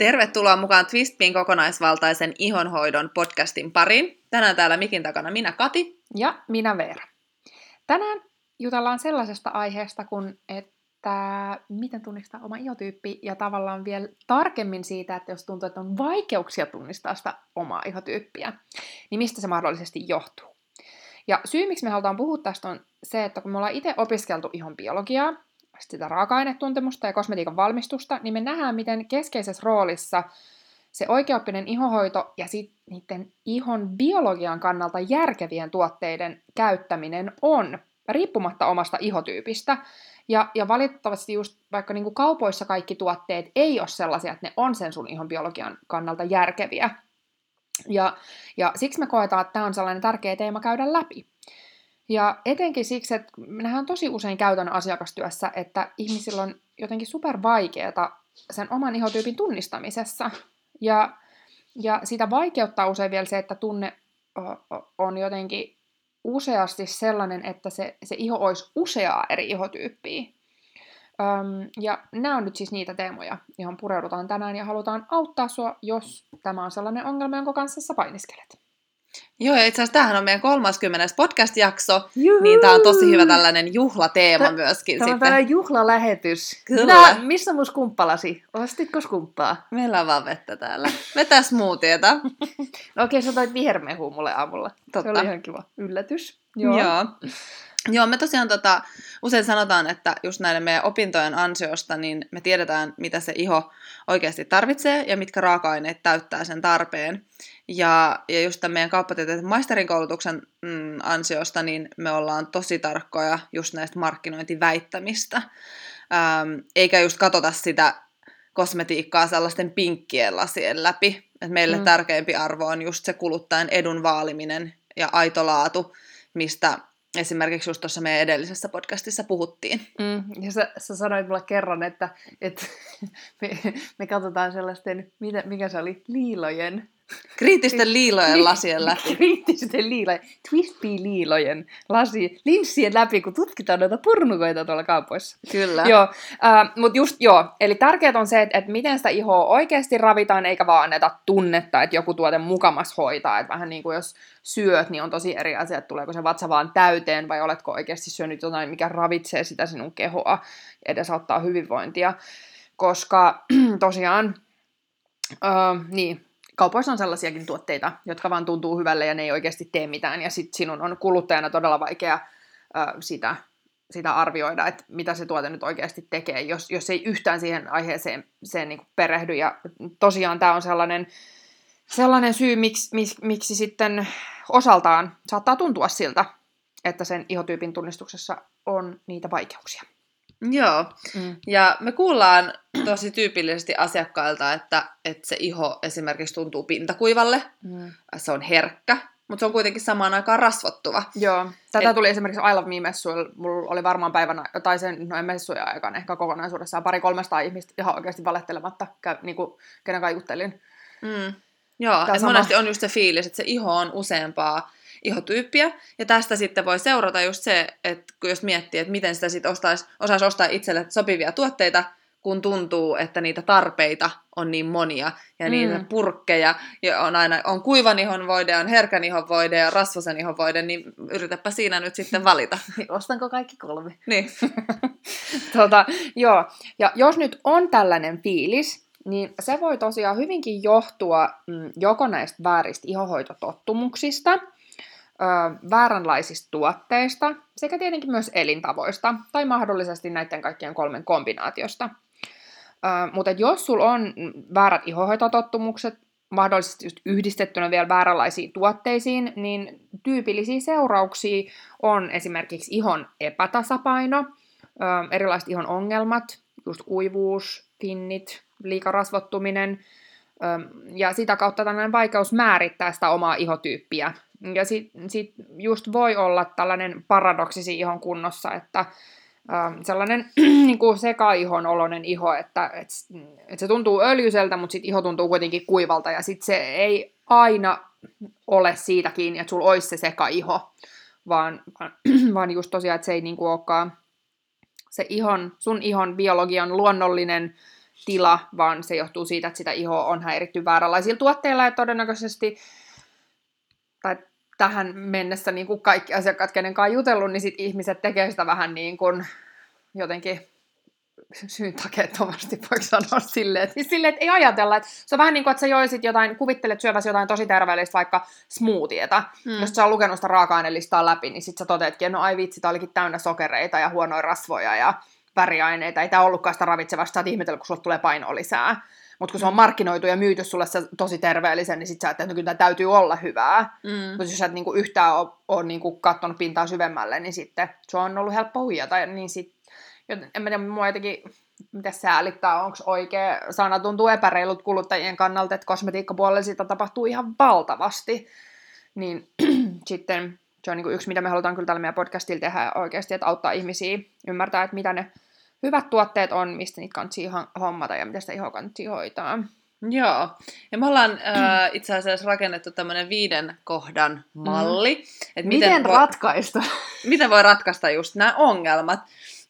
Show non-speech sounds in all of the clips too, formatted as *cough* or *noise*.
Tervetuloa mukaan Twistpin kokonaisvaltaisen ihonhoidon podcastin pariin. Tänään täällä mikin takana minä Kati. Ja minä Veera. Tänään jutellaan sellaisesta aiheesta kuin, että miten tunnistaa oma ihotyyppi ja tavallaan vielä tarkemmin siitä, että jos tuntuu, että on vaikeuksia tunnistaa sitä omaa ihotyyppiä, niin mistä se mahdollisesti johtuu. Ja syy, miksi me halutaan puhua tästä on se, että kun me ollaan itse opiskeltu ihon biologiaa, sitä raaka-ainetuntemusta ja kosmetiikan valmistusta, niin me nähdään, miten keskeisessä roolissa se oikeoppinen ihohoito ja sit niiden ihon biologian kannalta järkevien tuotteiden käyttäminen on, riippumatta omasta ihotyypistä. Ja, ja valitettavasti just vaikka niin kuin kaupoissa kaikki tuotteet ei ole sellaisia, että ne on sen sun ihon biologian kannalta järkeviä. Ja, ja siksi me koetaan, että tämä on sellainen tärkeä teema käydä läpi. Ja etenkin siksi, että nähdään tosi usein käytännön asiakastyössä, että ihmisillä on jotenkin super vaikeaa sen oman ihotyypin tunnistamisessa. Ja, ja sitä vaikeuttaa usein vielä se, että tunne on jotenkin useasti sellainen, että se, se iho olisi useaa eri ihotyyppiä. Öm, ja nämä on nyt siis niitä teemoja, johon pureudutaan tänään ja halutaan auttaa sua, jos tämä on sellainen ongelma, jonka kanssa sä painiskelet. Joo, ja itse asiassa tämähän on meidän 30. podcast-jakso, Juhu! niin tämä on tosi hyvä tällainen juhlateema Tä, myöskin. Tämä on tällainen juhlalähetys. Kyllä. Minä, missä mun skumppalasi? Ostitko skumppaa? Meillä on vaan vettä täällä. Vetää smoothieta. *laughs* no okei, okay, sä toit vihermehua mulle aamulla. Totta. Se oli ihan kiva yllätys. Joo. Joo. Joo, me tosiaan tota, usein sanotaan, että just näiden meidän opintojen ansiosta, niin me tiedetään, mitä se iho oikeasti tarvitsee ja mitkä raaka-aineet täyttää sen tarpeen. Ja, ja just tämän meidän kauppatieteiden maisterin koulutuksen mm, ansiosta, niin me ollaan tosi tarkkoja just näistä markkinointiväittämistä. Ähm, eikä just katsota sitä kosmetiikkaa sellaisten pinkkien lasien läpi. Et meille mm. tärkeimpi arvo on just se kuluttajan edun vaaliminen ja aito laatu, mistä esimerkiksi just tuossa meidän edellisessä podcastissa puhuttiin. Mm, ja sä, sä sanoit mulle kerran, että, että *laughs* me, me katsotaan sellaisten, mikä se oli, liilojen *laughs* Kriittisten liilojen lasien läpi. Kriittisten liilojen, twispy-liilojen lasi, linssien läpi, kun tutkitaan noita purnukoita tuolla kaupoissa. Kyllä. Joo, äh, mutta just joo, eli tärkeää on se, että, että miten sitä ihoa oikeasti ravitaan, eikä vaan anneta tunnetta, että joku tuote mukamas hoitaa. Että vähän niin kuin jos syöt, niin on tosi eri asia, että tuleeko se vatsa vaan täyteen, vai oletko oikeasti syönyt jotain, mikä ravitsee sitä sinun kehoa, edesauttaa hyvinvointia. Koska *clears throat* tosiaan, äh, niin, kaupoissa on sellaisiakin tuotteita, jotka vaan tuntuu hyvälle ja ne ei oikeasti tee mitään. Ja sitten sinun on kuluttajana todella vaikea ö, sitä, sitä arvioida, että mitä se tuote nyt oikeasti tekee, jos, jos ei yhtään siihen aiheeseen sen niin perehdy. Ja tosiaan tämä on sellainen, sellainen syy, miksi, miksi, miksi sitten osaltaan saattaa tuntua siltä, että sen ihotyypin tunnistuksessa on niitä vaikeuksia. Joo, mm. ja me kuullaan tosi tyypillisesti asiakkailta, että, että se iho esimerkiksi tuntuu pintakuivalle, mm. se on herkkä, mutta se on kuitenkin samaan aikaan rasvottuva. Joo, tätä Et... tuli esimerkiksi I Love Me-messuilla, mulla oli varmaan päivänä, tai sen noin messujen aikana ehkä kokonaisuudessaan pari kolmesta ihmistä ihan oikeasti valehtelematta, niin kuin, kenen kai juttelin. Mm. Joo, että sama... monesti on just se fiilis, että se iho on useampaa ihotyyppiä. Ja tästä sitten voi seurata just se, että jos miettii, että miten sitä sitten ostaisi, osaisi ostaa itselle sopivia tuotteita, kun tuntuu, että niitä tarpeita on niin monia ja mm. niitä purkkeja ja on aina on kuivan ihonvoide, on herkän ihonvoide ja rasvasen ihonvoide, niin yritäpä siinä nyt sitten valita. *laughs* Ostanko kaikki kolme? Niin. *laughs* tota, joo, ja jos nyt on tällainen fiilis, niin se voi tosiaan hyvinkin johtua mm, joko näistä vääristä ihohoitotottumuksista – vääränlaisista tuotteista sekä tietenkin myös elintavoista tai mahdollisesti näiden kaikkien kolmen kombinaatiosta. mutta jos sulla on väärät ihohoitotottumukset, mahdollisesti just yhdistettynä vielä vääränlaisiin tuotteisiin, niin tyypillisiä seurauksia on esimerkiksi ihon epätasapaino, erilaiset ihon ongelmat, just kuivuus, finnit, liikarasvottuminen, ja sitä kautta tällainen vaikeus määrittää sitä omaa ihotyyppiä ja sitten sit just voi olla tällainen paradoksi ihon kunnossa, että äh, sellainen *clears throat* niin kuin sekaihon oloinen iho, että et, et se tuntuu öljyiseltä, mutta sitten iho tuntuu kuitenkin kuivalta, ja sitten se ei aina ole siitä kiinni, että sulla olisi se sekaiho, vaan, *clears throat* vaan, just tosiaan, että se ei niin kuin olekaan se ihon, sun ihon biologian luonnollinen tila, vaan se johtuu siitä, että sitä ihoa on häiritty vääränlaisilla tuotteilla ja todennäköisesti, tähän mennessä niin kuin kaikki asiakkaat, kenen kanssa jutellut, niin sit ihmiset tekee sitä vähän niin kuin jotenkin syyn takeettomasti, voiko sanoa silleen, että, siis silleen, että ei ajatella, että se on vähän niin kuin, että sä joisit jotain, kuvittelet syöväsi jotain tosi terveellistä, vaikka smoothieta. Hmm. Jos sä on lukenut sitä raaka-ainelistaa läpi, niin sit sä toteetkin, että no ai vitsi, tää olikin täynnä sokereita ja huonoja rasvoja ja väriaineita. Ei tää ollutkaan sitä ravitsevasta, sä oot ihmetellyt, kun sulle tulee painoa lisää. Mutta kun se on markkinoitu ja myyty sulle se tosi terveellisen, niin sit sä että no kyllä täytyy olla hyvää. Mm. Mutta jos sä et niinku yhtään ole, ole niinku katsonut pintaa syvemmälle, niin sitten se on ollut helppo huijata. Niin sit en mä tiedä, mua jotenkin, mitä säälittää, onko oikea sana, tuntuu epäreilut kuluttajien kannalta, että kosmetiikkapuolella sitä tapahtuu ihan valtavasti. Niin *clears throat* sitten se on niin yksi, mitä me halutaan kyllä tällä meidän podcastilla tehdä oikeasti, että auttaa ihmisiä ymmärtää, että mitä ne hyvät tuotteet on, mistä niitä kannattaa hommata ja miten sitä ihoa kannattaa hoitaa. Joo, ja me ollaan äh, itse asiassa rakennettu tämmöinen viiden kohdan malli. Mm. Että miten, miten ratkaista? Miten voi ratkaista just nämä ongelmat.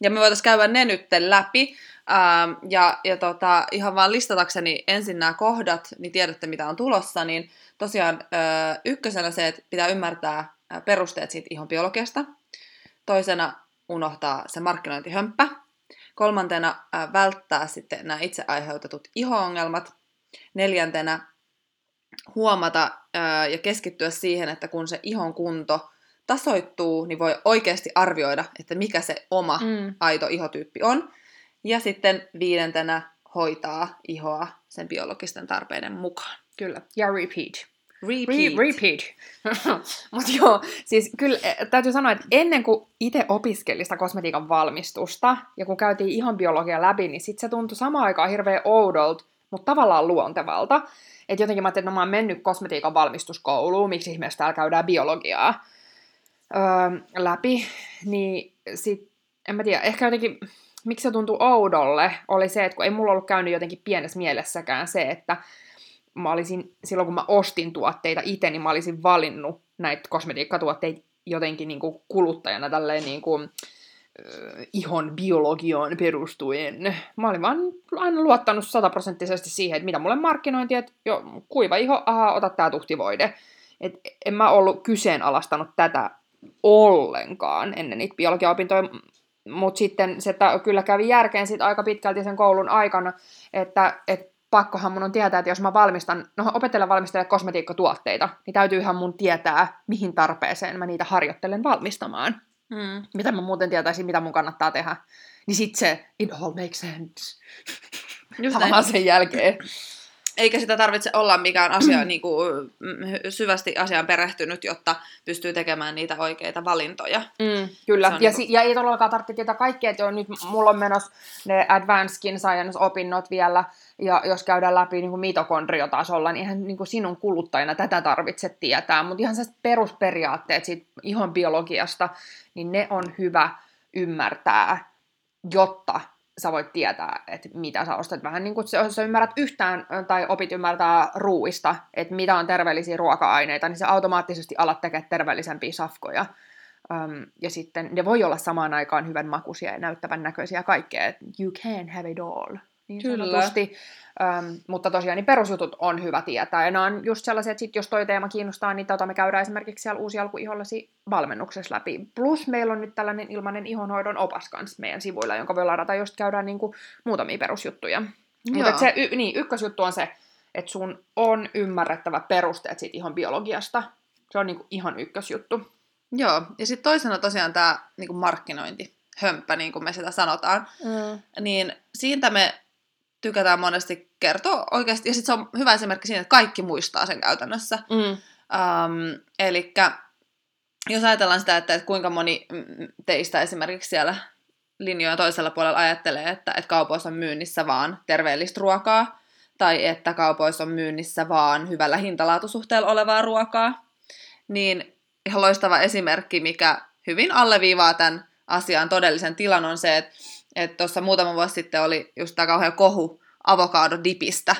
Ja me voitaisiin käydä ne nyt läpi. Ähm, ja ja tota, ihan vaan listatakseni ensin nämä kohdat, niin tiedätte mitä on tulossa, niin tosiaan äh, ykkösenä se, että pitää ymmärtää perusteet siitä ihon biologiasta. Toisena unohtaa se markkinointihömppä. Kolmantena äh, välttää sitten nämä itse aiheutetut iho-ongelmat. Neljäntenä huomata ää, ja keskittyä siihen, että kun se ihon kunto tasoittuu, niin voi oikeasti arvioida, että mikä se oma mm. aito ihotyyppi on. Ja sitten viidentenä hoitaa ihoa sen biologisten tarpeiden mukaan. Kyllä. Ja repeat. Repeat. Re- repeat. *laughs* Mutta joo, siis kyllä eh, täytyy sanoa, että ennen kuin itse opiskelin sitä kosmetiikan valmistusta, ja kun käytiin ihon biologia läpi, niin sitten se tuntui samaan aikaan hirveän oudolta, mutta tavallaan luontevalta. Että jotenkin mä ajattelin, että no mä oon mennyt kosmetiikan valmistuskouluun, miksi ihmeessä täällä käydään biologiaa öö, läpi, niin sit, en mä tiedä, ehkä jotenkin, miksi se tuntui oudolle, oli se, että kun ei mulla ollut käynyt jotenkin pienessä mielessäkään se, että mä olisin, silloin kun mä ostin tuotteita itse, niin mä olisin valinnut näitä kosmetiikkatuotteita jotenkin niin kuin kuluttajana tälleen niin kuin, äh, ihon biologiaan perustuen. Mä olin vaan aina luottanut sataprosenttisesti siihen, että mitä mulle markkinointi, että jo, kuiva iho, aha, ota tää tuhtivoide. Et en mä ollut kyseenalaistanut tätä ollenkaan ennen niitä biologiaopintoja, mutta sitten se kyllä kävi järkeen sit aika pitkälti sen koulun aikana, että, että pakkohan mun on tietää, että jos mä valmistan, no opettelen valmistella kosmetiikkatuotteita, niin täytyyhän mun tietää, mihin tarpeeseen mä niitä harjoittelen valmistamaan. Mm. Mitä mä muuten tietäisin, mitä mun kannattaa tehdä. Niin sit se, it all makes sense. Just näin. sen jälkeen. Eikä sitä tarvitse olla mikään asia niin kuin, mm, syvästi asiaan perehtynyt, jotta pystyy tekemään niitä oikeita valintoja. Mm, kyllä, ja, niin kuin... ja ei todellakaan tarvitse tietää kaikkea, että jo nyt mulla on menossa ne Advanced Skin Science-opinnot vielä, ja jos käydään läpi niin kuin mitokondriotasolla, niin eihän niin kuin sinun kuluttajana tätä tarvitse tietää, mutta ihan sellaiset perusperiaatteet siitä ihon biologiasta, niin ne on hyvä ymmärtää, jotta sä voit tietää, että mitä sä ostat. Vähän niin kuin, jos sä ymmärrät yhtään tai opit ymmärtää ruuista, että mitä on terveellisiä ruoka-aineita, niin sä automaattisesti alat tekemään terveellisempiä safkoja. Um, ja sitten ne voi olla samaan aikaan hyvän makuisia ja näyttävän näköisiä kaikkea. You can have it all niin Kyllä. sanotusti. Öm, mutta tosiaan niin perusjutut on hyvä tietää. Ja nämä on just sellaisia, että sit, jos toi teema kiinnostaa, niin tota me käydään esimerkiksi siellä uusi alkuihollasi valmennuksessa läpi. Plus meillä on nyt tällainen ilmainen ihonhoidon opas kanssa meidän sivuilla, jonka voi ladata, just käydään niin kuin muutamia perusjuttuja. Mutta se y- niin, ykkösjuttu on se, että sun on ymmärrettävä perusteet siitä ihon biologiasta. Se on niin kuin ihan ykkösjuttu. Joo, ja sitten toisena tosiaan tämä niin markkinointi, hömppä, niin kuin me sitä sanotaan. Mm. Niin siitä me tykätään monesti kertoa oikeasti, ja sitten se on hyvä esimerkki siinä, että kaikki muistaa sen käytännössä. Mm. Um, Eli jos ajatellaan sitä, että, että kuinka moni teistä esimerkiksi siellä linjojen toisella puolella ajattelee, että, että kaupoissa on myynnissä vaan terveellistä ruokaa, tai että kaupoissa on myynnissä vaan hyvällä hintalaatusuhteella olevaa ruokaa, niin ihan loistava esimerkki, mikä hyvin alleviivaa tämän asian todellisen tilan on se, että että tuossa muutama vuosi sitten oli just tämä kauhean kohu avokadodipistä,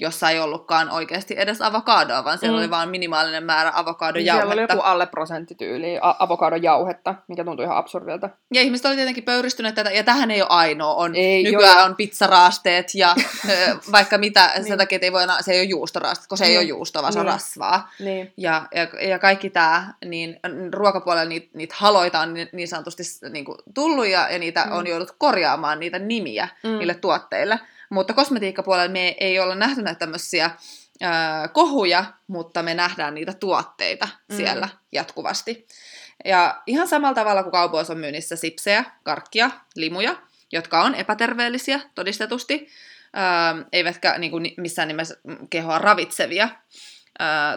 jossa ei ollutkaan oikeasti edes avokadoa, vaan siellä Mm. oli vain minimaalinen määrä Niin avokadojauhetta. Siellä oli joku alle prosenttityyli avokadojauhetta, mikä tuntui ihan absurdilta. Ja ihmiset oli tietenkin pöyristyneet tätä, ja tähän ei ole ainoa. On, Ei, nykyään joo. on pizzaraasteet ja *laughs* vaikka mitä, Niin. sen takia, että ei voi, enää- se ei ole juustoraaste, kun se ei Niin. ole juusto, vaan se on Niin. rasvaa. Niin. Ja, ja, ja kaikki tämä, niin ruokapuolella niitä, niitä haloita on niin, niin sanotusti niin kuin tullut ja, ja niitä Mm. on joudut korjaamaan, niitä nimiä mm. niille tuotteille. Mutta kosmetiikkapuolella me ei olla nähty näitä tämmöisiä kohuja, mutta me nähdään niitä tuotteita Mm. mm. siellä jatkuvasti. Ja ihan samalla tavalla kuin kaupoissa on myynnissä sipsejä, karkkia, limuja, jotka on epäterveellisiä todistetusti, eivätkä niin kuin, missään nimessä kehoa ravitsevia,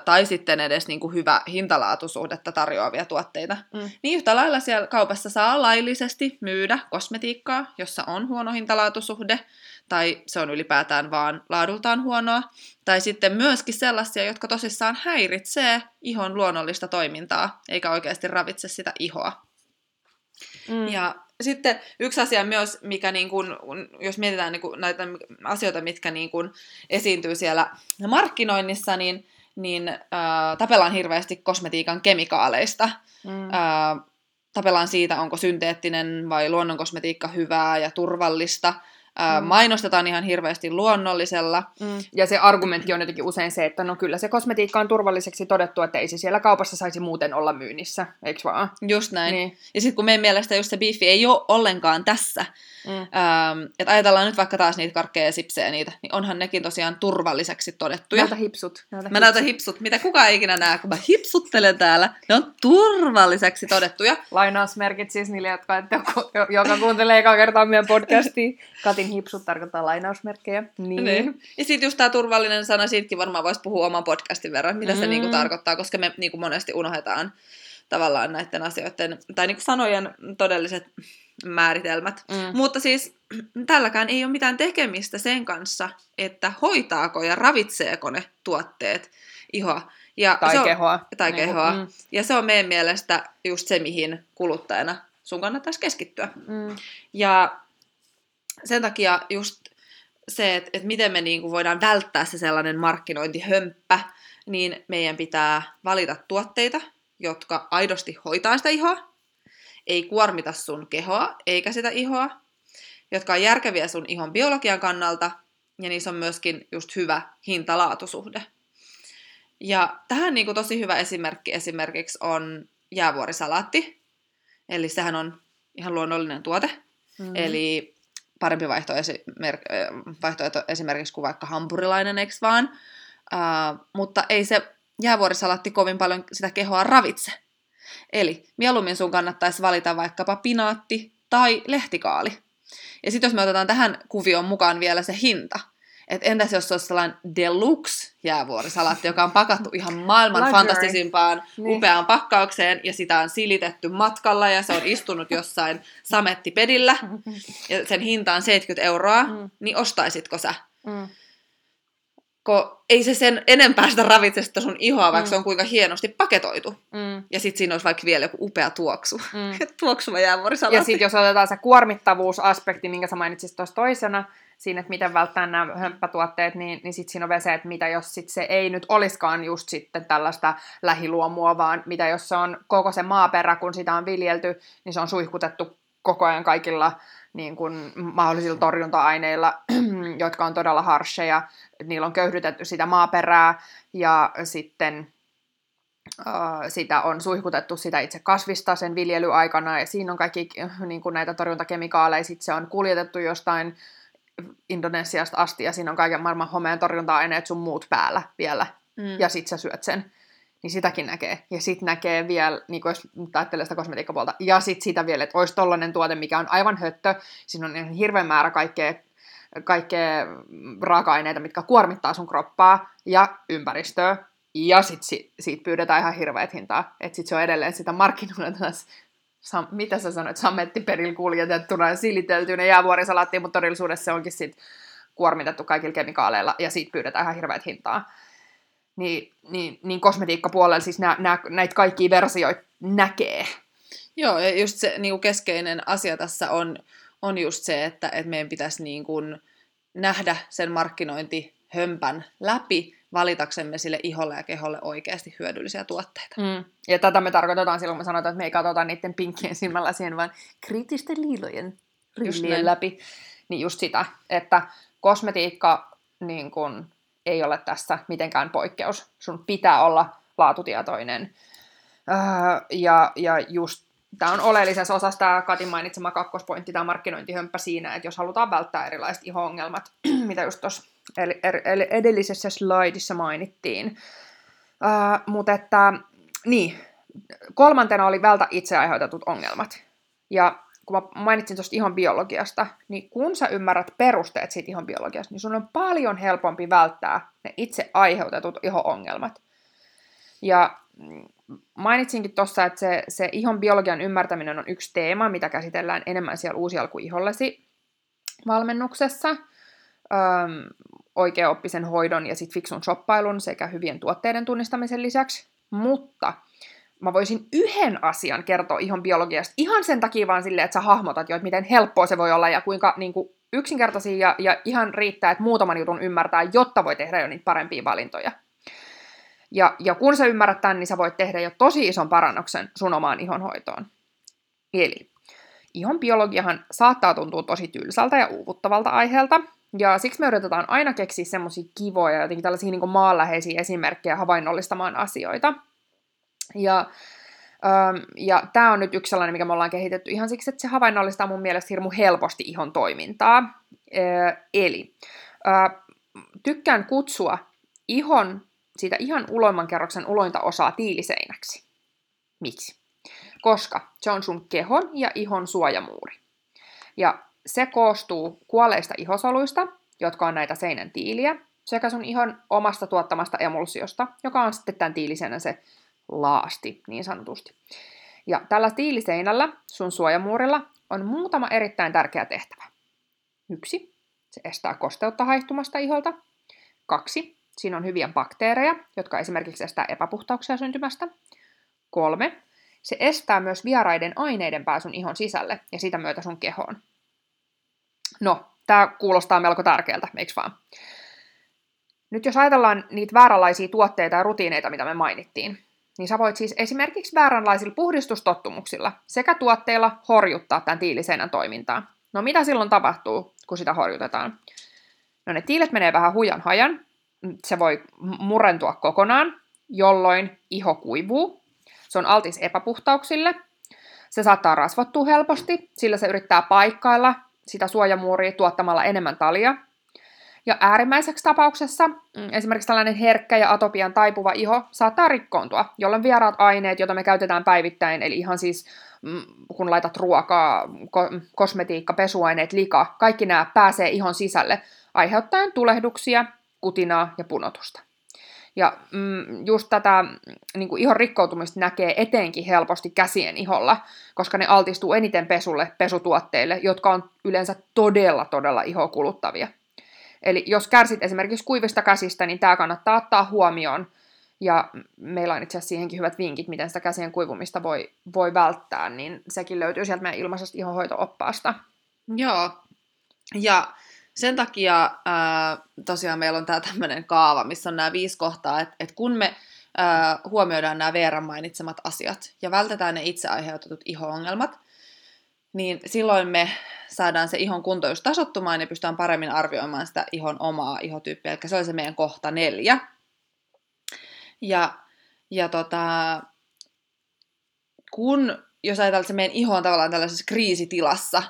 tai sitten edes niin kuin hyvä hintalaatusuhdetta tarjoavia tuotteita. Mm. Niin yhtä lailla siellä kaupassa saa laillisesti myydä kosmetiikkaa, jossa on huono hintalaatusuhde, tai se on ylipäätään vaan laadultaan huonoa, tai sitten myöskin sellaisia, jotka tosissaan häiritsee ihon luonnollista toimintaa, eikä oikeasti ravitse sitä ihoa. Mm. Ja sitten yksi asia myös, mikä niin kun, jos mietitään niin kun näitä asioita, mitkä niin kun esiintyy siellä markkinoinnissa, niin, niin äh, tapellaan hirveästi kosmetiikan kemikaaleista. Mm. Ää, tapellaan siitä, onko synteettinen vai luonnonkosmetiikka hyvää ja turvallista. Ää, Mm. Mainostetaan ihan hirveästi luonnollisella. Mm. Ja se argumentti on jotenkin usein se, että no kyllä se kosmetiikka on turvalliseksi todettu, että ei se siellä kaupassa saisi muuten olla myynnissä, eikö vaan? Just näin. Niin. Ja sitten kun meidän mielestä just se biifi ei ole ollenkaan tässä, Mm. ähm, että ajatellaan nyt vaikka taas niitä karkkeja ja sipsejä niitä, niin onhan nekin tosiaan turvalliseksi todettuja. Näytä hipsut. Näytä Mä näytän hipsut, mitä kukaan ei ikinä näe, kun mä hipsuttelen täällä. Ne on turvalliseksi todettuja. Lainausmerkit siis niille, jotka ette, joka kuuntelee eka kertaa meidän podcastia. *laughs* Katin hipsut tarkoittaa lainausmerkkejä. Niin. Niin. Ja sitten just tämä turvallinen sana, siitäkin varmaan voisi puhua oman podcastin verran, mitä se Mm. niinku tarkoittaa, koska me niinku monesti unohdetaan tavallaan näiden asioiden, tai niinku sanojen todelliset määritelmät. Mm. Mutta siis *clears throat* tälläkään ei ole mitään tekemistä sen kanssa, että hoitaako ja ravitseeko ne tuotteet ihoa. Ja Tai se on, kehoa. Tai Niin kuin, kehoa. mm. Ja se on meidän mielestä just se, mihin kuluttajana sun kannattaisi keskittyä. Mm. Ja sen takia just se, että, että miten me niinku voidaan välttää se sellainen markkinointihömppä, niin meidän pitää valita tuotteita, jotka aidosti hoitaa sitä ihoa, ei kuormita sun kehoa eikä sitä ihoa, jotka on järkeviä sun ihon biologian kannalta, ja niissä on myöskin just hyvä hinta-laatusuhde. Ja tähän niin kuin tosi hyvä esimerkki esimerkiksi on jäävuorisalaatti, eli sehän on ihan luonnollinen tuote, Mm. Eli parempi vaihtoehto, esimer- vaihtoehto esimerkiksi kuin vaikka hampurilainen, eikö vaan? Uh, mutta ei se jäävuorisalatti kovin paljon sitä kehoa ravitse. Eli mieluummin sun kannattaisi valita vaikkapa pinaatti tai lehtikaali. Ja sitten jos me otetaan tähän kuvioon mukaan vielä se hinta, että entäs jos se olisi sellainen deluxe jäävuorisalatti, joka on pakattu ihan maailman Luxury. fantastisimpaan Niin. upeaan pakkaukseen, ja sitä on silitetty matkalla, ja se on istunut jossain samettipedillä, *laughs* ja sen hinta on 70 euroa, mm. niin ostaisitko sä? Mm. Ko ei se sen enempää sitä ravitse sitä sun ihoa, vaikka Mm. se on kuinka hienosti paketoitu. Mm. Ja sitten siinä olisi vaikka vielä joku upea tuoksu. Mm. *laughs* Tuoksuva jäävuorisalatti. Ja sitten jos otetaan se kuormittavuusaspekti, minkä sä mainitsit tuossa toisena, siinä, että miten välttää nämä hömppätuotteet, niin, niin sitten siinä on vielä se, että mitä jos sit se ei nyt olisikaan just sitten tällaista lähiluomua, vaan mitä jos se on koko se maaperä, kun sitä on viljelty, niin se on suihkutettu koko ajan kaikilla niin kuin mahdollisilla torjunta-aineilla, *clears throat* jotka on todella harsheja. Niillä on köyhdytetty sitä maaperää ja sitten sitä on suihkutettu sitä itse kasvista sen viljelyaikana, ja siinä on kaikki äh, niin kuin näitä torjuntakemikaaleja, sitten se on kuljetettu jostain Indonesiasta asti, ja siinä on kaiken maailman homeen torjunta-aineet sun muut päällä vielä, mm. ja sit sä syöt sen. Niin sitäkin näkee. Ja sit näkee vielä, niin jos ajattelee sitä kosmetiikkapuolta, ja sit sitä vielä, että olisi tollanen tuote, mikä on aivan höttö, siinä on ihan hirveän määrä kaikkea, kaikkea raaka-aineita, mitkä kuormittaa sun kroppaa ja ympäristöä, ja sit si- siitä pyydetään ihan hirveät hintaa. Että sit se on edelleen sitä markkinoilla sam- mitä sä sanoit, samettiperillä kuljetettuna ja siliteltynä jäävuorisalaattiin, mutta todellisuudessa se onkin sit kuormitettu kaikilla kemikaaleilla ja siitä pyydetään ihan hirveät hintaa. Niin, niin, niin kosmetiikkapuolella siis nä, nä, näitä kaikkia versioita näkee. Joo, ja just se niin kuin keskeinen asia tässä on, on just se, että, että meidän pitäisi niin kuin nähdä sen markkinointi hömpän läpi valitaksemme sille iholle ja keholle oikeasti hyödyllisiä tuotteita. Mm. Ja tätä me tarkoitetaan silloin, kun me sanotaan, että me ei katsota niiden pinkkien silmällä siihen, vaan kriittisten liilojen rillien läpi. Niin just sitä, että kosmetiikka niin kun, ei ole tässä mitenkään poikkeus. Sun pitää olla laatutietoinen. Öö, ja, ja just tämä on oleellisessa osassa tämä Katin mainitsema kakkospointti, tämä markkinointihömppä siinä, että jos halutaan välttää erilaiset iho-ongelmat, *clears throat* mitä just tuossa edellisessä slaidissa mainittiin. Uh, mutta että, niin, kolmantena oli vältä itse aiheutetut ongelmat. Ja kun mä mainitsin tuosta ihon biologiasta, niin kun sä ymmärrät perusteet siitä ihon biologiasta, niin sun on paljon helpompi välttää ne itse aiheutetut iho-ongelmat. Ja mainitsinkin tuossa, että se, se ihon biologian ymmärtäminen on yksi teema, mitä käsitellään enemmän siellä uusi alku ihollesi valmennuksessa. Öm, oikeaoppisen hoidon ja sit fiksun shoppailun sekä hyvien tuotteiden tunnistamisen lisäksi. Mutta mä voisin yhden asian kertoa ihon biologiasta ihan sen takia vaan silleen, että sä hahmotat jo, että miten helppoa se voi olla ja kuinka niin kuin, yksinkertaisia ja, ja ihan riittää, että muutaman jutun ymmärtää, jotta voi tehdä jo niitä parempia valintoja. Ja, ja kun sä ymmärrät tämän, niin sä voit tehdä jo tosi ison parannuksen sun omaan ihonhoitoon. Eli ihon biologiahan saattaa tuntua tosi tylsältä ja uuvuttavalta aiheelta, ja siksi me yritetään aina keksiä semmoisia kivoja, jotenkin tällaisia niin maanläheisiä esimerkkejä havainnollistamaan asioita. Ja, ähm, ja tämä on nyt yksi sellainen, mikä me ollaan kehitetty ihan siksi, että se havainnollistaa mun mielestä hirmu helposti ihon toimintaa. Äh, eli äh, tykkään kutsua ihon, siitä ihan uloimman kerroksen ulointa osaa tiiliseinäksi. Miksi? Koska se on sun kehon ja ihon suojamuuri. Ja se koostuu kuolleista ihosoluista, jotka on näitä seinän tiiliä, sekä sun ihon omasta tuottamasta emulsiosta, joka on sitten tämän tiilisenä se laasti, niin sanotusti. Ja tällä tiiliseinällä, sun suojamuurilla, on muutama erittäin tärkeä tehtävä. Yksi, se estää kosteutta haihtumasta iholta. Kaksi, siinä on hyviä bakteereja, jotka esimerkiksi estää epäpuhtauksia syntymästä. Kolme, se estää myös vieraiden aineiden pääsyn ihon sisälle ja sitä myötä sun kehoon. No, tämä kuulostaa melko tärkeältä, eikö vaan? Nyt jos ajatellaan niitä vääränlaisia tuotteita ja rutiineita, mitä me mainittiin, niin sä voit siis esimerkiksi vääränlaisilla puhdistustottumuksilla sekä tuotteilla horjuttaa tämän tiiliseinän toimintaa. No mitä silloin tapahtuu, kun sitä horjutetaan? No ne tiilet menee vähän hujan hajan, se voi murentua kokonaan, jolloin iho kuivuu. Se on altis epäpuhtauksille. Se saattaa rasvottua helposti, sillä se yrittää paikkailla sitä suojamuuria tuottamalla enemmän talia. Ja äärimmäiseksi tapauksessa mm, esimerkiksi tällainen herkkä ja atopian taipuva iho saattaa rikkoontua, jolloin vieraat aineet, joita me käytetään päivittäin, eli ihan siis mm, kun laitat ruokaa, ko- kosmetiikka, pesuaineet, lika, kaikki nämä pääsee ihon sisälle, aiheuttaen tulehduksia, kutinaa ja punotusta. Ja mm, just tätä niin kuin ihon rikkoutumista näkee etenkin helposti käsien iholla, koska ne altistuu eniten pesulle, pesutuotteille, jotka on yleensä todella, todella ihokuluttavia. Eli jos kärsit esimerkiksi kuivista käsistä, niin tämä kannattaa ottaa huomioon. Ja meillä on itse asiassa siihenkin hyvät vinkit, miten sitä käsien kuivumista voi, voi välttää, niin sekin löytyy sieltä meidän ilmaisesta ihohoito-oppaasta. Joo, ja sen takia ää, tosiaan meillä on tämä tämmöinen kaava, missä on nämä viisi kohtaa, että et kun me ää, huomioidaan nämä Veeran mainitsemat asiat ja vältetään ne itse aiheutetut iho-ongelmat, niin silloin me saadaan se ihon kunto just tasottumaan ja pystytään paremmin arvioimaan sitä ihon omaa ihotyyppiä. Eli se oli se meidän kohta neljä. Ja, ja tota, kun, jos ajatellaan, että se meidän iho on tavallaan tällaisessa kriisitilassa,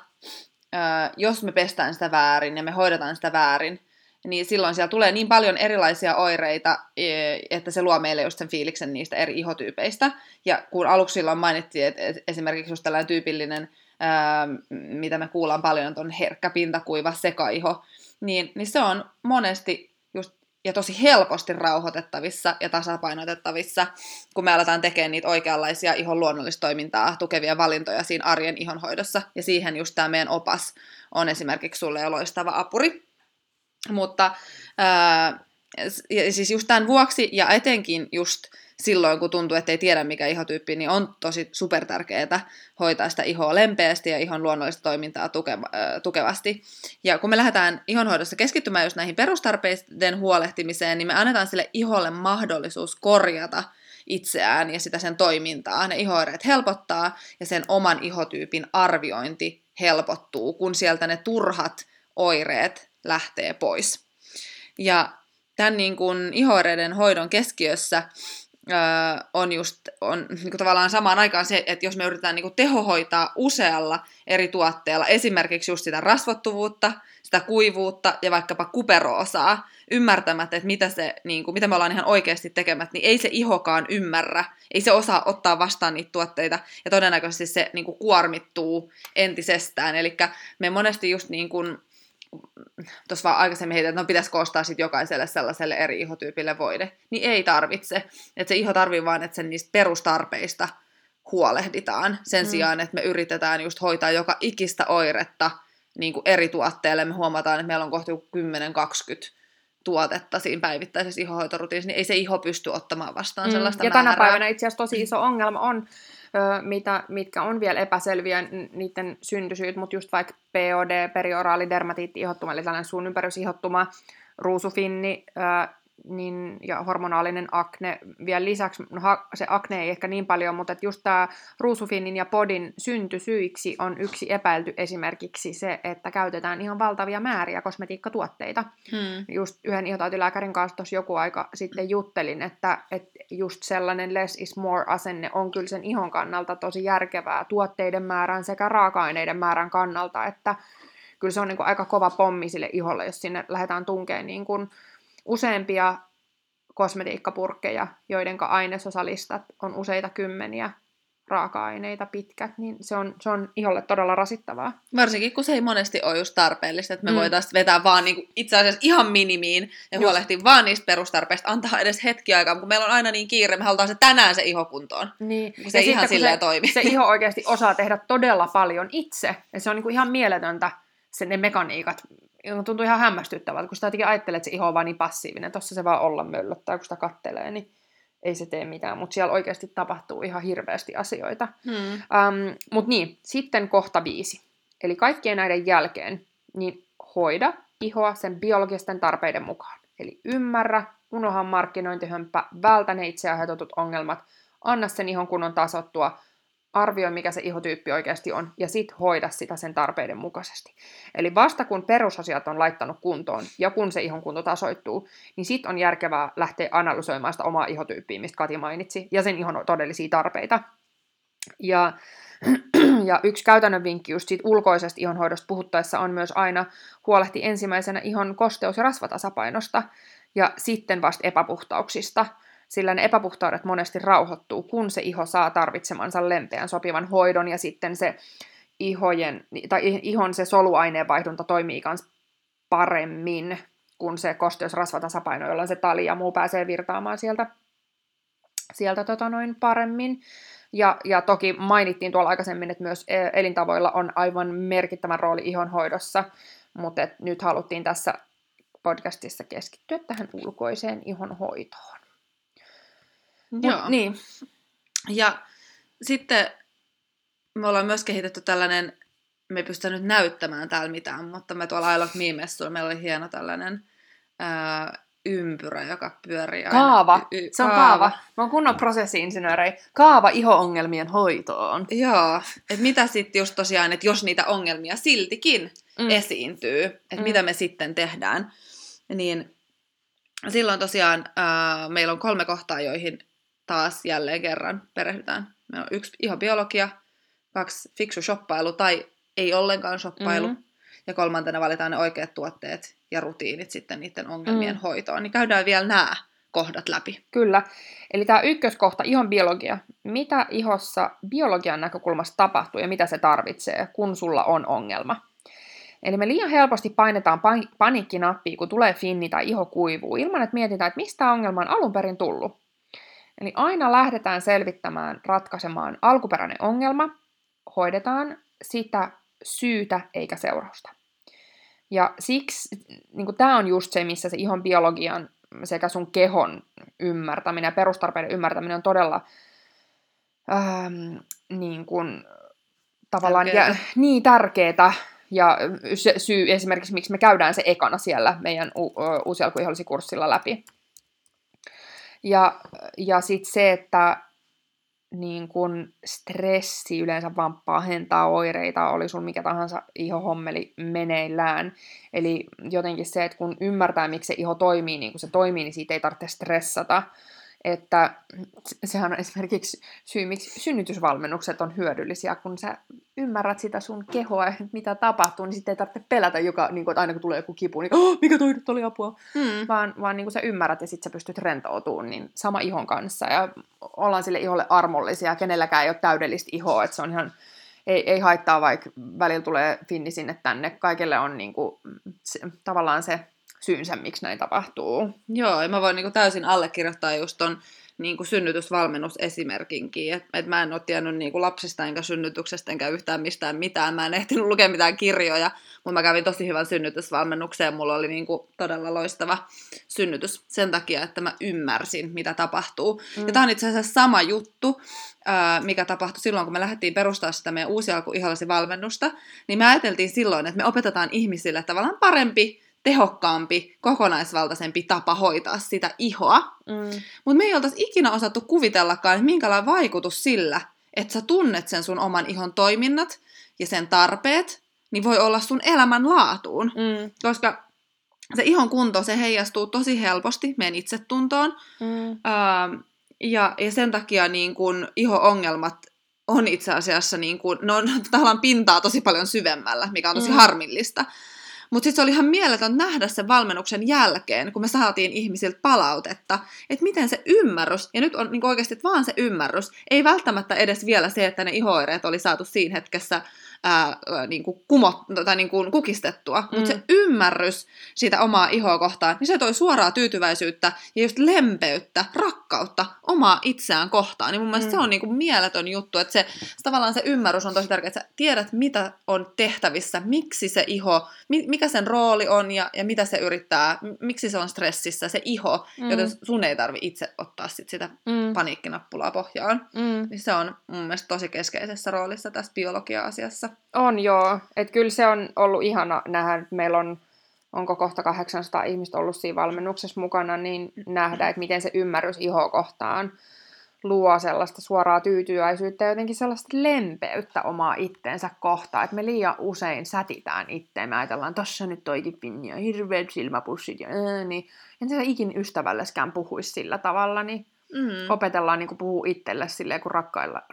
jos me pestään sitä väärin ja me hoidetaan sitä väärin, niin silloin siellä tulee niin paljon erilaisia oireita, e, että se luo meille just sen fiiliksen niistä eri ihotyypeistä. Ja kun aluksi silloin mainittiin, että esimerkiksi just tällainen tyypillinen, mitä me kuullaan paljon, on herkkä pintakuiva sekaiho, niin, niin se on monesti ja tosi helposti rauhoitettavissa ja tasapainotettavissa, kun me aletaan tekemään niitä oikeanlaisia ihon luonnollista toimintaa tukevia valintoja siinä arjen ihonhoidossa. Ja siihen just tämä meidän opas on esimerkiksi sulle jo loistava apuri. Mutta ää, ja siis just tämän vuoksi ja etenkin just silloin, kun tuntuu, että ei tiedä mikä ihotyyppi, niin on tosi super tärkeää hoitaa sitä ihoa lempeästi ja ihon luonnollista toimintaa tukeva, tukevasti. Ja kun me lähdetään ihonhoidossa keskittymään just näihin perustarpeiden huolehtimiseen, niin me annetaan sille iholle mahdollisuus korjata itseään ja sitä sen toimintaa. Ne ihoireet helpottaa ja sen oman ihotyypin arviointi helpottuu, kun sieltä ne turhat oireet lähtee pois. Ja tämän niin kuin ihoireiden hoidon keskiössä on just on, niin tavallaan samaan aikaan se, että jos me yritetään niin tehohoitaa usealla eri tuotteella, esimerkiksi just sitä rasvottuvuutta, sitä kuivuutta ja vaikkapa kuperoosaa, ymmärtämättä, että mitä, se, niin kuin, mitä me ollaan ihan oikeasti tekemät, niin ei se ihokaan ymmärrä, ei se osaa ottaa vastaan niitä tuotteita, ja todennäköisesti se niin kuin, kuormittuu entisestään. Eli me monesti just niin kuin, tuossa vaan aikaisemmin heitin, että no pitäisi koostaa sit jokaiselle sellaiselle eri ihotyypille voide, niin ei tarvitse. Että se iho tarvii vaan, että sen niistä perustarpeista huolehditaan sen mm. sijaan, että me yritetään just hoitaa joka ikistä oiretta niin kuin eri tuotteelle. Me huomataan, että meillä on kohti 10-20 tuotetta siinä päivittäisessä ihohoitorutiinissa, niin ei se iho pysty ottamaan vastaan mm. sellaista Ja määrää. tänä päivänä itse asiassa tosi iso ongelma on, mitä, mitkä on vielä epäselviä niiden syntysyyt, mutta just vaikka POD, perioraali dermatiitti ihottuma, eli tällainen suun ympärysihottuma, ruusufinni, niin, ja hormonaalinen akne vielä lisäksi, no se akne ei ehkä niin paljon, mutta just tämä ruusufinnin ja podin syntysyiksi on yksi epäilty esimerkiksi se, että käytetään ihan valtavia määriä kosmetiikkatuotteita. Hmm. Just yhden ihotautilääkärin kanssa tuossa joku aika sitten juttelin, että, että just sellainen less is more asenne on kyllä sen ihon kannalta tosi järkevää tuotteiden määrän sekä raaka-aineiden määrän kannalta, että kyllä se on niin kuin aika kova pommi sille iholle, jos sinne lähdetään tunkeen niin kuin useampia kosmetiikkapurkkeja, joiden ainesosalistat on useita kymmeniä raaka-aineita pitkät, niin se on, se on iholle todella rasittavaa. Varsinkin, kun se ei monesti ole just tarpeellista, että me mm. voitaisiin vetää vaan niinku itse asiassa ihan minimiin ja just. huolehtia vaan niistä perustarpeista, antaa edes hetki aikaa, kun meillä on aina niin kiire, me halutaan se tänään se iho kuntoon. Niin. Kun se ja ihan silleen toimi. Se iho oikeasti *laughs* osaa tehdä todella paljon itse, ja se on niinku ihan mieletöntä, se, ne mekaniikat, tuntuu ihan hämmästyttävältä, kun sitä jotenkin ajattelee, että se iho on vaan niin passiivinen, tossa se vaan olla möllöttää, kun sitä kattelee, niin ei se tee mitään, mutta siellä oikeasti tapahtuu ihan hirveästi asioita. Hmm. Um, mutta niin, sitten kohta viisi. Eli kaikkien näiden jälkeen, niin hoida ihoa sen biologisten tarpeiden mukaan. Eli ymmärrä, unohan markkinointihömppä, vältä ne itse ongelmat, anna sen ihon kunnon tasottua, arvioi, mikä se ihotyyppi oikeasti on, ja sit hoida sitä sen tarpeiden mukaisesti. Eli vasta kun perusasiat on laittanut kuntoon, ja kun se ihon kunto tasoittuu, niin sit on järkevää lähteä analysoimaan sitä omaa ihotyyppiä, mistä Kati mainitsi, ja sen ihon todellisia tarpeita. Ja, *clears throat* ja yksi käytännön vinkki just siitä ulkoisesta ihonhoidosta puhuttaessa on myös aina huolehti ensimmäisenä ihon kosteus- ja rasvatasapainosta, ja sitten vasta epäpuhtauksista – sillä ne epäpuhtaudet monesti rauhoittuu, kun se iho saa tarvitsemansa lempeän sopivan hoidon ja sitten se ihojen, tai ihon se soluaineenvaihdunta toimii myös paremmin, kun se kosteusrasvatasapaino, jolloin se tali ja muu pääsee virtaamaan sieltä, sieltä tota noin paremmin. Ja, ja toki mainittiin tuolla aikaisemmin, että myös e, elintavoilla on aivan merkittävä rooli ihonhoidossa, mutta et nyt haluttiin tässä podcastissa keskittyä tähän ulkoiseen ihonhoitoon. Joo. niin. Ja sitten me ollaan myös kehitetty tällainen, me ei pystytä nyt näyttämään täällä mitään, mutta me tuolla Love Me meillä oli hieno tällainen ää, ympyrä, joka pyörii aina. Kaava. Y- se on kaava. kaava. Mä oon kunnon prosessi-insinööri. Kaava iho-ongelmien hoitoon. Joo. Että mitä sitten just tosiaan, että jos niitä ongelmia siltikin mm. esiintyy, että mm. mitä me sitten tehdään. Niin silloin tosiaan ää, meillä on kolme kohtaa, joihin taas jälleen kerran perehdytään. Meillä on yksi biologia, kaksi fiksu shoppailu tai ei ollenkaan shoppailu, mm-hmm. ja kolmantena valitaan ne oikeat tuotteet ja rutiinit sitten niiden ongelmien mm. hoitoon. Niin käydään vielä nämä kohdat läpi. Kyllä. Eli tämä ykköskohta, ihon biologia. Mitä ihossa biologian näkökulmasta tapahtuu ja mitä se tarvitsee, kun sulla on ongelma? Eli me liian helposti painetaan paniikkinappia, kun tulee finni tai iho kuivuu, ilman että mietitään, että mistä ongelma on alun perin tullut. Eli aina lähdetään selvittämään, ratkaisemaan alkuperäinen ongelma, hoidetaan sitä syytä eikä seurausta. Ja siksi niin tämä on just se, missä se ihon biologian sekä sun kehon ymmärtäminen ja perustarpeiden ymmärtäminen on todella ähm, niin kuin, tavallaan ja, niin tärkeää. Ja se syy esimerkiksi, miksi me käydään se ekana siellä meidän u- uusi kurssilla läpi. Ja, ja sitten se, että niin kun stressi yleensä vaan pahentaa oireita, oli sun mikä tahansa ihohommeli meneillään. Eli jotenkin se, että kun ymmärtää, miksi se iho toimii niin kuin se toimii, niin siitä ei tarvitse stressata että sehän on esimerkiksi syy, miksi synnytysvalmennukset on hyödyllisiä, kun sä ymmärrät sitä sun kehoa ja *laughs* mitä tapahtuu, niin sitten ei tarvitse pelätä, joka, niin kuin, että aina kun tulee joku kipu, niin oh, mikä toi nyt oli apua, mm. vaan, vaan niin kuin sä ymmärrät ja sitten sä pystyt rentoutumaan, niin sama ihon kanssa. Ja ollaan sille iholle armollisia, kenelläkään ei ole täydellistä ihoa, että se on ihan, ei, ei haittaa, vaikka välillä tulee finni sinne tänne, kaikille on niin kuin, se, tavallaan se syynsä, miksi näin tapahtuu. Joo, ja mä voin niinku täysin allekirjoittaa just ton niinku synnytysvalmennusesimerkinkin. Että et mä en ole tiennyt niinku lapsista enkä synnytyksestä enkä yhtään mistään mitään. Mä en ehtinyt lukea mitään kirjoja, mutta mä kävin tosi hyvän synnytysvalmennuksen ja mulla oli niinku todella loistava synnytys sen takia, että mä ymmärsin, mitä tapahtuu. Mm. Ja tää on itse asiassa sama juttu, mikä tapahtui silloin, kun me lähdettiin perustaa sitä meidän uusi alku valmennusta, niin me ajateltiin silloin, että me opetetaan ihmisille tavallaan parempi tehokkaampi, kokonaisvaltaisempi tapa hoitaa sitä ihoa. Mm. Mutta me ei oltaisi ikinä osattu kuvitellakaan, että minkälainen vaikutus sillä, että sä tunnet sen sun oman ihon toiminnat ja sen tarpeet, niin voi olla sun elämän laatuun. Mm. Koska se ihon kunto, se heijastuu tosi helposti meidän itsetuntoon. Mm. Öö, ja, ja sen takia niin kun iho-ongelmat on itse asiassa, niin kun, ne on *laughs* tavallaan pintaa tosi paljon syvemmällä, mikä on tosi mm. harmillista. Mutta sitten se oli ihan mieletön nähdä sen valmennuksen jälkeen, kun me saatiin ihmisiltä palautetta, että miten se ymmärrys, ja nyt on niin oikeasti vaan se ymmärrys, ei välttämättä edes vielä se, että ne ihoireet oli saatu siinä hetkessä ää, niin kuin kumot, tai niin kuin kukistettua, mm. mutta se ymmärrys siitä omaa ihoa kohtaan, niin se toi suoraa tyytyväisyyttä ja just lempeyttä, rakkautta omaa itseään kohtaan. Niin mun mielestä mm. se on niin kuin mieletön juttu, että se, se tavallaan se ymmärrys on tosi tärkeää, että sä tiedät, mitä on tehtävissä, miksi se iho, mikä sen rooli on ja, ja mitä se yrittää, miksi se on stressissä, se iho, mm. joten sun ei tarvi itse ottaa sit sitä mm. paniikkinappulaa pohjaan. Mm. Niin se on mun mielestä tosi keskeisessä roolissa tässä biologia-asiassa. On joo, että kyllä se on ollut ihana nähdä, että meillä on, onko kohta 800 ihmistä ollut siinä valmennuksessa mukana, niin nähdä, että miten se ymmärrys ihoa kohtaan luo sellaista suoraa tyytyväisyyttä ja jotenkin sellaista lempeyttä omaa itteensä kohtaan, että me liian usein sätitään itteen, me ajatellaan, tossa nyt toikin ja hirveät silmäpussit ja ää, niin en sä ikin ystävälleskään puhuisi sillä tavalla, niin mm. opetellaan niin puhua itselle silleen kuin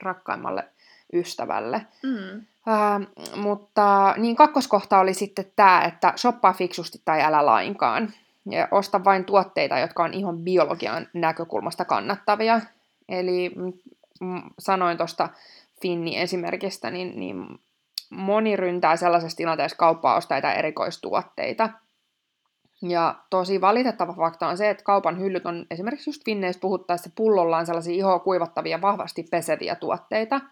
rakkaimmalle ystävälle. Mm. Äh, mutta niin kakkoskohta oli sitten tämä, että shoppaa fiksusti tai älä lainkaan. Ja osta vain tuotteita, jotka on ihon biologian näkökulmasta kannattavia. Eli mm, sanoin tuosta Finni esimerkistä, niin, niin moni ryntää sellaisessa tilanteessa kauppaa ostaa erikoistuotteita. Ja tosi valitettava fakta on se, että kaupan hyllyt on esimerkiksi just Finneissä puhuttaessa pullollaan sellaisia ihoa kuivattavia, vahvasti peseviä tuotteita –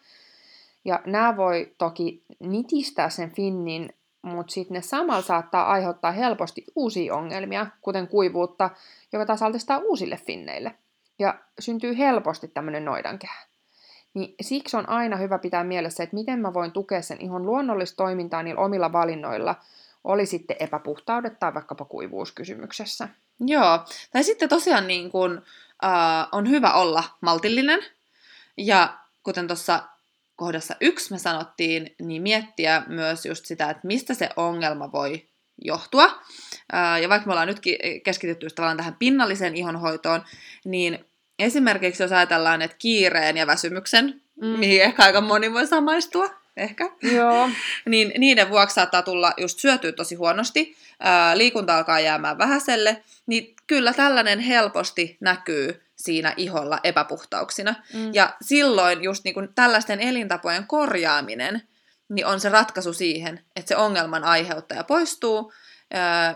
ja nämä voi toki nitistää sen finnin, mutta sitten ne samalla saattaa aiheuttaa helposti uusia ongelmia, kuten kuivuutta, joka taas altistaa uusille finneille. Ja syntyy helposti tämmöinen noidankehä. Niin siksi on aina hyvä pitää mielessä, että miten mä voin tukea sen ihan luonnollista toimintaa niillä omilla valinnoilla, oli sitten epäpuhtaudet tai vaikkapa kuivuuskysymyksessä. Joo, tai sitten tosiaan niin kun, äh, on hyvä olla maltillinen, ja kuten tuossa kohdassa yksi me sanottiin, niin miettiä myös just sitä, että mistä se ongelma voi johtua. Ja vaikka me ollaan nytkin keskitytty tavallaan tähän pinnalliseen ihonhoitoon, niin esimerkiksi jos ajatellaan, että kiireen ja väsymyksen, mm. mihin ehkä aika moni voi samaistua, ehkä, Joo. *laughs* niin niiden vuoksi saattaa tulla just syötyä tosi huonosti, liikunta alkaa jäämään vähäiselle, niin kyllä tällainen helposti näkyy siinä iholla epäpuhtauksina. Mm. Ja silloin just niin kuin tällaisten elintapojen korjaaminen niin on se ratkaisu siihen, että se ongelman aiheuttaja poistuu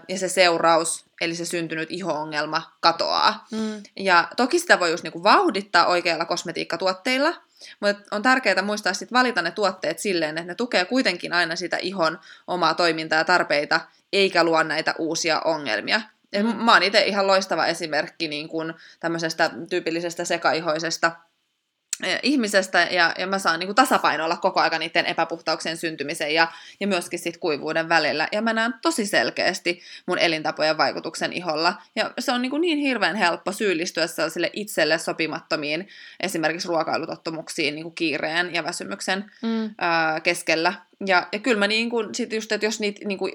ja se seuraus, eli se syntynyt iho-ongelma katoaa. Mm. Ja toki sitä voi just niin kuin vauhdittaa oikeilla kosmetiikkatuotteilla, mutta on tärkeää muistaa sitten valita ne tuotteet silleen, että ne tukee kuitenkin aina sitä ihon omaa toimintaa ja tarpeita, eikä luo näitä uusia ongelmia. Mä oon itse ihan loistava esimerkki niin kun tämmöisestä tyypillisestä sekaihoisesta ihmisestä ja, ja mä saan niin kuin tasapainoilla koko ajan niiden epäpuhtauksien syntymisen ja, ja myöskin sit kuivuuden välillä. Ja mä näen tosi selkeästi mun elintapojen vaikutuksen iholla. Ja se on niin, kuin niin hirveän helppo syyllistyä sellaisille itselle sopimattomiin esimerkiksi ruokailutottumuksiin niin kuin kiireen ja väsymyksen mm. ää, keskellä. Ja, ja kyllä mä niin kuin, sit just, että jos niitä niin kuin,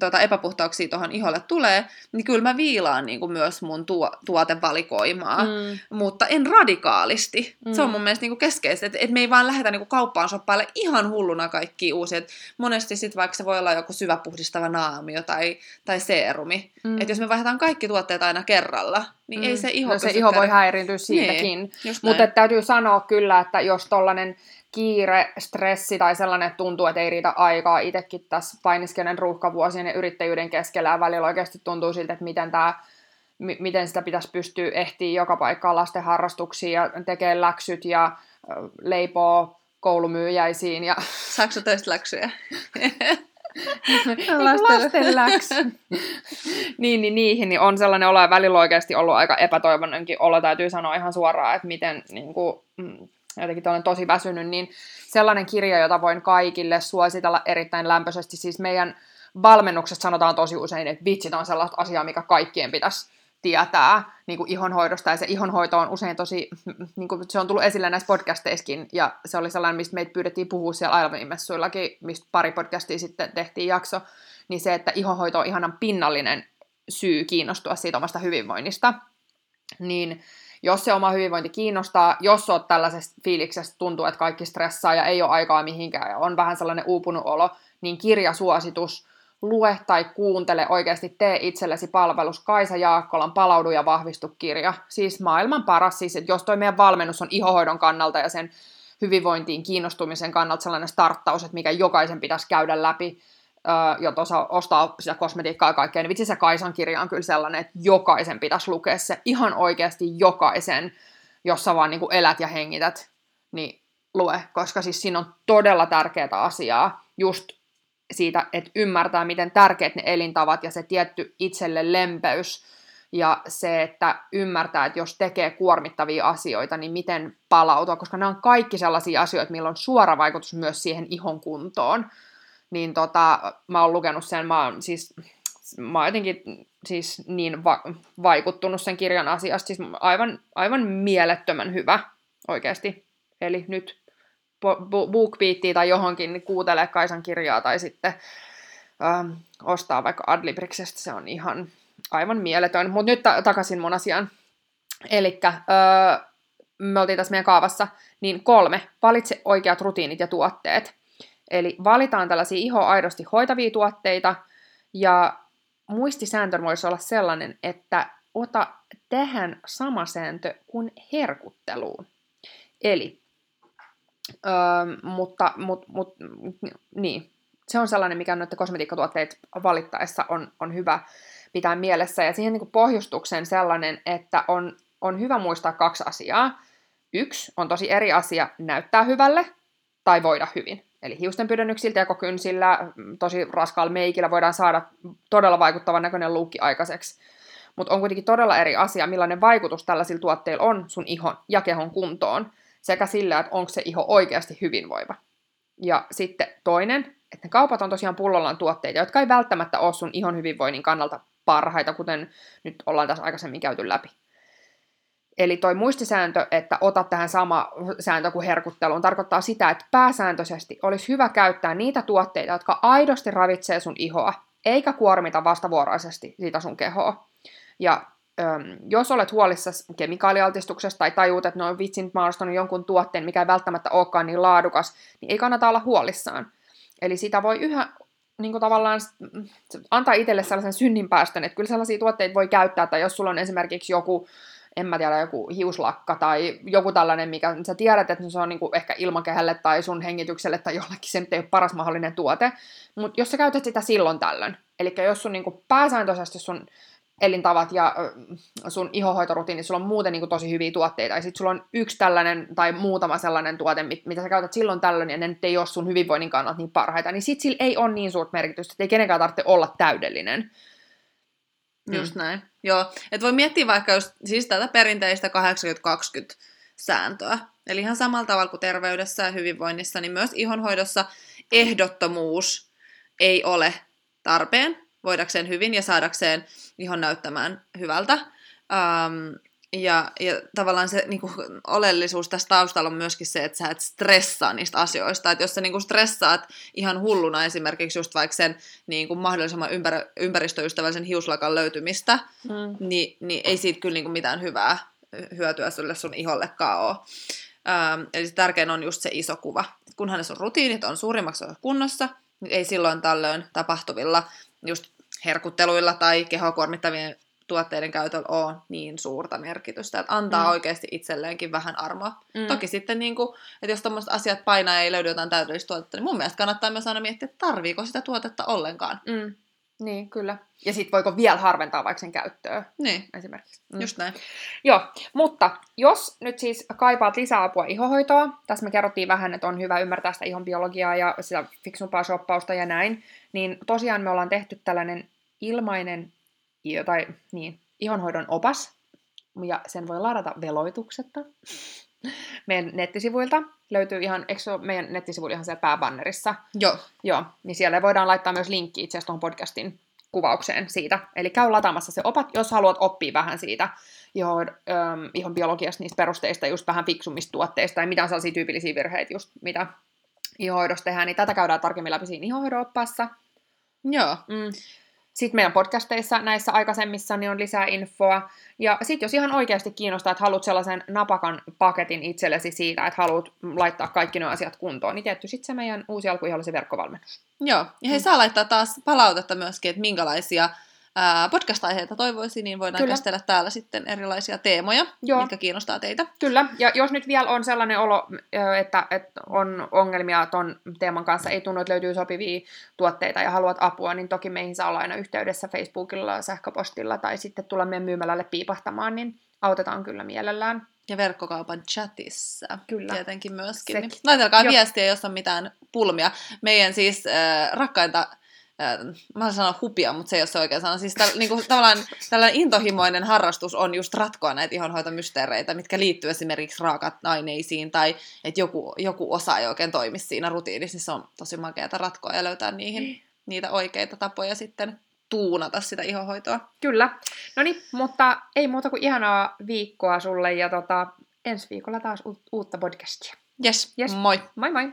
tota, epäpuhtauksia tuohon iholle tulee, niin kyllä mä viilaan niin kuin myös mun tuo, tuotevalikoimaa, mm. mutta en radikaalisti. Mm. Se on mun mielestä niin kuin keskeistä, että et me ei vaan lähdetä niin kuin kauppaan shoppaille ihan hulluna kaikki uusia. Et monesti sit vaikka se voi olla joku syväpuhdistava naamio tai, tai seerumi. Mm. Että jos me vaihdetaan kaikki tuotteet aina kerralla, niin mm. ei se iho no, se iho voi häiriintyä siitäkin. Niin, mutta täytyy sanoa kyllä, että jos tollanen kiire, stressi tai sellainen, että tuntuu, että ei riitä aikaa. Itsekin tässä painiskelen ruuhkavuosien ja yrittäjyyden keskellä ja välillä oikeasti tuntuu siltä, että miten, tämä, m- miten sitä pitäisi pystyä ehtiä joka paikkaan lasten harrastuksiin ja tekee läksyt ja leipoo koulumyyjäisiin. Ja... Saatko töistä läksyjä? *laughs* lasten *laughs* läksy. niin, niin, niihin niin on sellainen olo ja välillä oikeasti ollut aika epätoivonnenkin olo, täytyy sanoa ihan suoraan, että miten niin kuin, mm, jotenkin olen tosi väsynyt, niin sellainen kirja, jota voin kaikille suositella erittäin lämpöisesti. Siis meidän valmennuksessa sanotaan tosi usein, että vitsit on sellaista asiaa, mikä kaikkien pitäisi tietää niin kuin ihonhoidosta, ja se ihonhoito on usein tosi, niin kuin se on tullut esille näissä podcasteissakin, ja se oli sellainen, mistä meitä pyydettiin puhua siellä Ailamimessuillakin, mistä pari podcastia sitten tehtiin jakso, niin se, että ihonhoito on ihanan pinnallinen syy kiinnostua siitä omasta hyvinvoinnista, niin jos se oma hyvinvointi kiinnostaa, jos oot tällaisesta fiiliksestä, tuntuu, että kaikki stressaa ja ei ole aikaa mihinkään ja on vähän sellainen uupunut olo, niin kirjasuositus, lue tai kuuntele, oikeasti tee itsellesi palvelus. Kaisa Jaakkolan Palaudu ja vahvistu kirja. Siis maailman paras, siis että jos toi meidän valmennus on ihohoidon kannalta ja sen hyvinvointiin kiinnostumisen kannalta sellainen starttaus, että mikä jokaisen pitäisi käydä läpi, jotta osa ostaa sitä kosmetiikkaa ja kaikkea, niin vitsi se Kaisan kirja on kyllä sellainen, että jokaisen pitäisi lukea se, ihan oikeasti jokaisen, jos sä vaan niin elät ja hengität, niin lue, koska siis siinä on todella tärkeää asiaa, just siitä, että ymmärtää, miten tärkeät ne elintavat ja se tietty itselle lempeys ja se, että ymmärtää, että jos tekee kuormittavia asioita, niin miten palautua, koska nämä on kaikki sellaisia asioita, millä on suora vaikutus myös siihen ihon kuntoon niin tota, mä oon lukenut sen, mä oon siis, mä oon jotenkin siis niin va- vaikuttunut sen kirjan asiasta, siis aivan, aivan mielettömän hyvä oikeasti. Eli nyt BookBeatia tai johonkin niin kuuntelee Kaisan kirjaa tai sitten ähm, ostaa vaikka Adlibriksestä, se on ihan aivan mieletön. Mutta nyt ta- takaisin mun asiaan. Eli äh, me oltiin tässä meidän kaavassa, niin kolme, valitse oikeat rutiinit ja tuotteet. Eli valitaan tällaisia iho aidosti hoitavia tuotteita, ja muistisääntö voisi olla sellainen, että ota tähän sama sääntö kuin herkutteluun. Eli, öö, mutta, mut, mut, niin, se on sellainen, mikä noiden kosmetiikkatuotteet valittaessa on, on hyvä pitää mielessä. Ja siihen niin pohjustuksen sellainen, että on, on hyvä muistaa kaksi asiaa. Yksi on tosi eri asia näyttää hyvälle tai voida hyvin. Eli hiusten pidennyksiltä ja kokynsillä, tosi raskaalla meikillä voidaan saada todella vaikuttavan näköinen luukki aikaiseksi. Mutta on kuitenkin todella eri asia, millainen vaikutus tällaisilla tuotteilla on sun ihon ja kehon kuntoon, sekä sillä, että onko se iho oikeasti hyvinvoiva. Ja sitten toinen, että ne kaupat on tosiaan pullollaan tuotteita, jotka ei välttämättä ole sun ihon hyvinvoinnin kannalta parhaita, kuten nyt ollaan tässä aikaisemmin käyty läpi. Eli toi muistisääntö, että ota tähän sama sääntö kuin herkutteluun, tarkoittaa sitä, että pääsääntöisesti olisi hyvä käyttää niitä tuotteita, jotka aidosti ravitsee sun ihoa, eikä kuormita vastavuoroisesti siitä sun kehoa. Ja öm, jos olet huolissa kemikaalialtistuksesta tai tajuut, että no vitsin, mä oon jonkun tuotteen, mikä ei välttämättä olekaan niin laadukas, niin ei kannata olla huolissaan. Eli sitä voi yhä niin kuin tavallaan antaa itselle sellaisen synninpäästön, että kyllä sellaisia tuotteita voi käyttää, tai jos sulla on esimerkiksi joku en mä tiedä, joku hiuslakka tai joku tällainen, mikä sä tiedät, että se on niinku ehkä ilmakehälle tai sun hengitykselle tai jollekin se nyt ei ole paras mahdollinen tuote, mutta jos sä käytät sitä silloin tällöin, eli jos sun niinku pääsääntöisesti sun elintavat ja sun ihohoitorutiini, sulla on muuten niin tosi hyviä tuotteita, ja sitten sulla on yksi tällainen tai muutama sellainen tuote, mitä sä käytät silloin tällöin, ja ne nyt ei ole sun hyvinvoinnin kannalta niin parhaita, niin sit sillä ei ole niin suurta merkitystä, että ei kenenkään tarvitse olla täydellinen. Just näin. Joo, et voi miettiä vaikka just, siis tätä perinteistä 80-20 sääntöä. Eli ihan samalla tavalla kuin terveydessä ja hyvinvoinnissa, niin myös ihonhoidossa ehdottomuus ei ole tarpeen voidakseen hyvin ja saadakseen ihon näyttämään hyvältä. Um, ja, ja tavallaan se niin kuin, oleellisuus tässä taustalla on myöskin se, että sä et stressaa niistä asioista. Että jos sä niin kuin, stressaat ihan hulluna esimerkiksi just vaikka sen niin kuin, mahdollisimman ympär- ympäristöystävällisen hiuslakan löytymistä, mm. niin, niin ei siitä kyllä niin kuin, mitään hyvää hyötyä sulle sun ihollekaan ole. Ähm, eli se tärkein on just se iso kuva. Kunhan sun rutiinit on suurimmaksi kunnossa, niin ei silloin tällöin tapahtuvilla just herkutteluilla tai kehokuormittavien tuotteiden käytöllä ole niin suurta merkitystä, että antaa mm. oikeasti itselleenkin vähän armoa. Mm. Toki sitten, niin kuin, että jos tuommoiset asiat painaa ja ei löydy jotain täydellistä tuotetta, niin mun mielestä kannattaa myös aina miettiä, että tarviiko sitä tuotetta ollenkaan. Mm. Niin, kyllä. Ja sitten voiko vielä harventaa vaikka sen käyttöä. Niin. Esimerkiksi. Mm. Just näin. Joo, mutta jos nyt siis kaipaat lisäapua ihohoitoa, tässä me kerrottiin vähän, että on hyvä ymmärtää sitä ihon biologiaa ja sitä fiksumpaa shoppausta ja näin, niin tosiaan me ollaan tehty tällainen ilmainen tai niin, ihonhoidon opas, ja sen voi ladata veloituksetta meidän nettisivuilta. Löytyy ihan, eikö se ole meidän nettisivuilla ihan siellä pääbannerissa? Joo. Joo, niin siellä voidaan laittaa myös linkki itse asiassa tuohon podcastin kuvaukseen siitä. Eli käy lataamassa se opat, jos haluat oppia vähän siitä ihon, ähm, ihon biologiasta, niistä perusteista, just vähän fiksumista tuotteista, ja mitä on sellaisia tyypillisiä virheitä, just mitä ihohoidossa tehdään, niin tätä käydään tarkemmin läpi siinä ihohoidon oppaassa. Joo. Mm. Sitten meidän podcasteissa näissä aikaisemmissa niin on lisää infoa. Ja sitten jos ihan oikeasti kiinnostaa, että haluat sellaisen napakan paketin itsellesi siitä, että haluat laittaa kaikki nuo asiat kuntoon, niin tietty sitten se meidän uusi alkuihollisen verkkovalmennus. Joo, ja hei mm. saa laittaa taas palautetta myöskin, että minkälaisia podcast-aiheita toivoisin, niin voidaan Kyllä. käsitellä täällä sitten erilaisia teemoja, Joo. mitkä kiinnostaa teitä. Kyllä, ja jos nyt vielä on sellainen olo, että, että on ongelmia ton teeman kanssa, ei tunnu, että löytyy sopivia tuotteita ja haluat apua, niin toki meihin saa olla aina yhteydessä Facebookilla, sähköpostilla tai sitten tulla meidän myymälälle piipahtamaan, niin autetaan kyllä mielellään. Ja verkkokaupan chatissa Kyllä. tietenkin myöskin. Niin laitelkaa viestiä, jos on mitään pulmia. Meidän siis äh, rakkainta mä sanon hupia, mutta se ei ole se oikein sana. Siis täl, niin kuin, tavallaan tällainen intohimoinen harrastus on just ratkoa näitä ihonhoitomysteereitä, mitkä liittyy esimerkiksi raakat-aineisiin tai että joku, joku osa ei oikein toimi siinä rutiinissa, niin se on tosi makeata ratkoa ja löytää niihin niin. niitä oikeita tapoja sitten tuunata sitä ihonhoitoa. Kyllä. No niin, mutta ei muuta kuin ihanaa viikkoa sulle ja tota, ensi viikolla taas u- uutta podcastia. Yes, yes. moi. Moi moi.